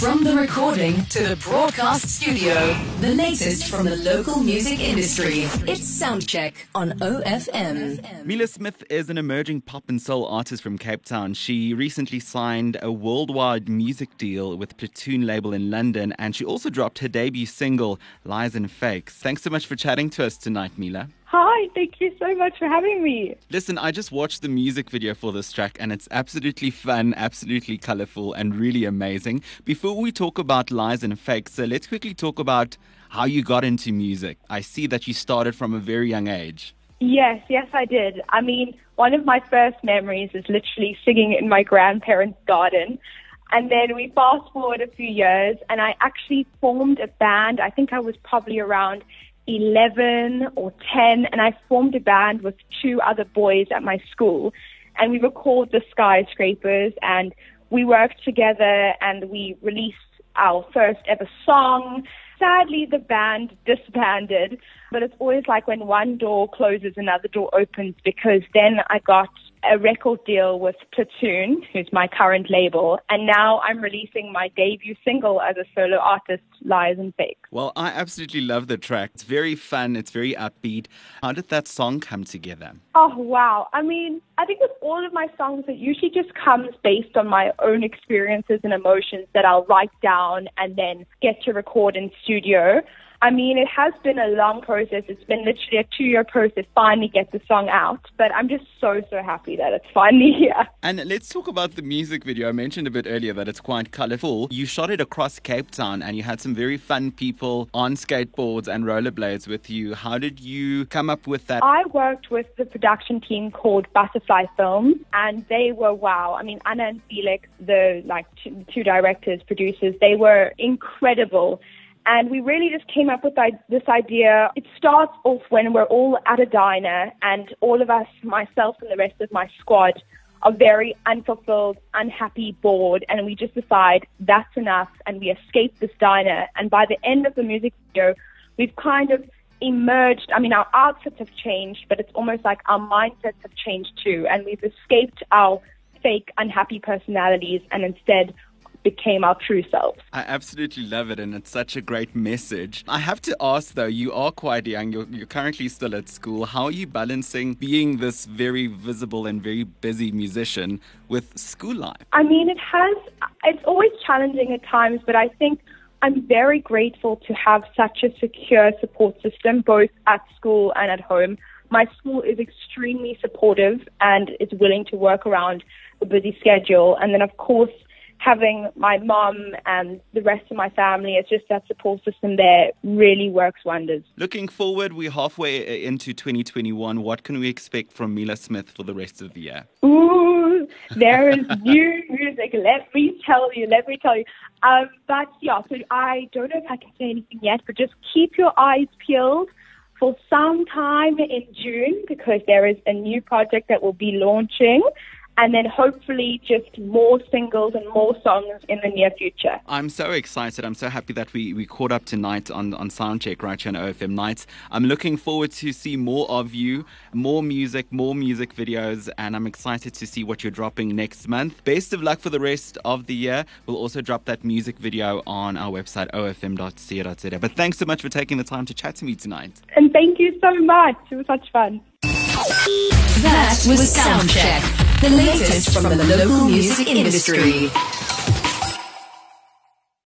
From the recording to the broadcast studio, the latest from the local music industry. It's Soundcheck on OFM. Mila Smith is an emerging pop and soul artist from Cape Town. She recently signed a worldwide music deal with Platoon label in London, and she also dropped her debut single, Liars and Fakes. Thanks so much for chatting to us tonight, Mila. Hi, thank you so much for having me. Listen, I just watched the music video for this track and it's absolutely fun, absolutely colorful, and really amazing. Before we talk about Liars and Fakes, so let's quickly talk about how you got into music. I see that you started from a very young age. Yes, yes, I did. I mean, one of my first memories is literally singing in my grandparents' garden. And then we fast forward a few years, and I actually formed a band. I think I was probably around 11 or 10, and I formed a band with two other boys at my school. And we recorded the Skyscrapers, and we worked together and we released our first ever song. Sadly, the band disbanded, but it's always like when one door closes, another door opens because then I got a record deal with Platoon, who's my current label, and now I'm releasing my debut single as a solo artist, Liars and Fakes. Well, I absolutely love the track. It's very fun, it's very upbeat. How did that song come together? Oh, wow. I mean, I think with all of my songs, it usually just comes based on my own experiences and emotions that I'll write down and then get to record in studio. I mean, it has been a long process. It's been literally a two year process finally get the song out. But I'm just so, so happy that it's finally here. And let's talk about the music video. I mentioned a bit earlier that it's quite colorful. You shot it across Cape Town and you had some very fun people on skateboards and rollerblades with you. How did you come up with that? I worked with the production team called Butterfly Films and they were wow. I mean, Anna and Felix, the like two, two directors, producers, they were incredible. And we really just came up with this idea. It starts off when we're all at a diner and all of us, myself and the rest of my squad, are very unfulfilled, unhappy, bored, and we just decide that's enough and we escape this diner. And by the end of the music video, we've kind of emerged. I mean, our outfits have changed, but it's almost like our mindsets have changed too. And we've escaped our fake, unhappy personalities and instead became our true selves. I absolutely love it, and it's such a great message. I have to ask though, you are quite young, you're, you're currently still at school. How are you balancing being this very visible and very busy musician with school life? I mean, it has, it's always challenging at times, but I think I'm very grateful to have such a secure support system, both at school and at home. My school is extremely supportive and is willing to work around a busy schedule. And then, of course, having my mom and the rest of my family, it's just that support system there really works wonders. Looking forward, we're halfway into 2021. What can we expect from Mila Smith for the rest of the year? Ooh, there is new music. Let me tell you, let me tell you. Um, but yeah, so I don't know if I can say anything yet, but just keep your eyes peeled for some time in June because there is a new project that will be launching and then hopefully just more singles and more songs in the near future. I'm so excited. I'm so happy that we, we caught up tonight on, on Soundcheck right here on OFM Nights. I'm looking forward to see more of you, more music, more music videos, and I'm excited to see what you're dropping next month. Best of luck for the rest of the year. We'll also drop that music video on our website, ofm.co.za. But thanks so much for taking the time to chat to me tonight. And thank you so much. It was such fun. That was Soundcheck, the latest from the local music industry.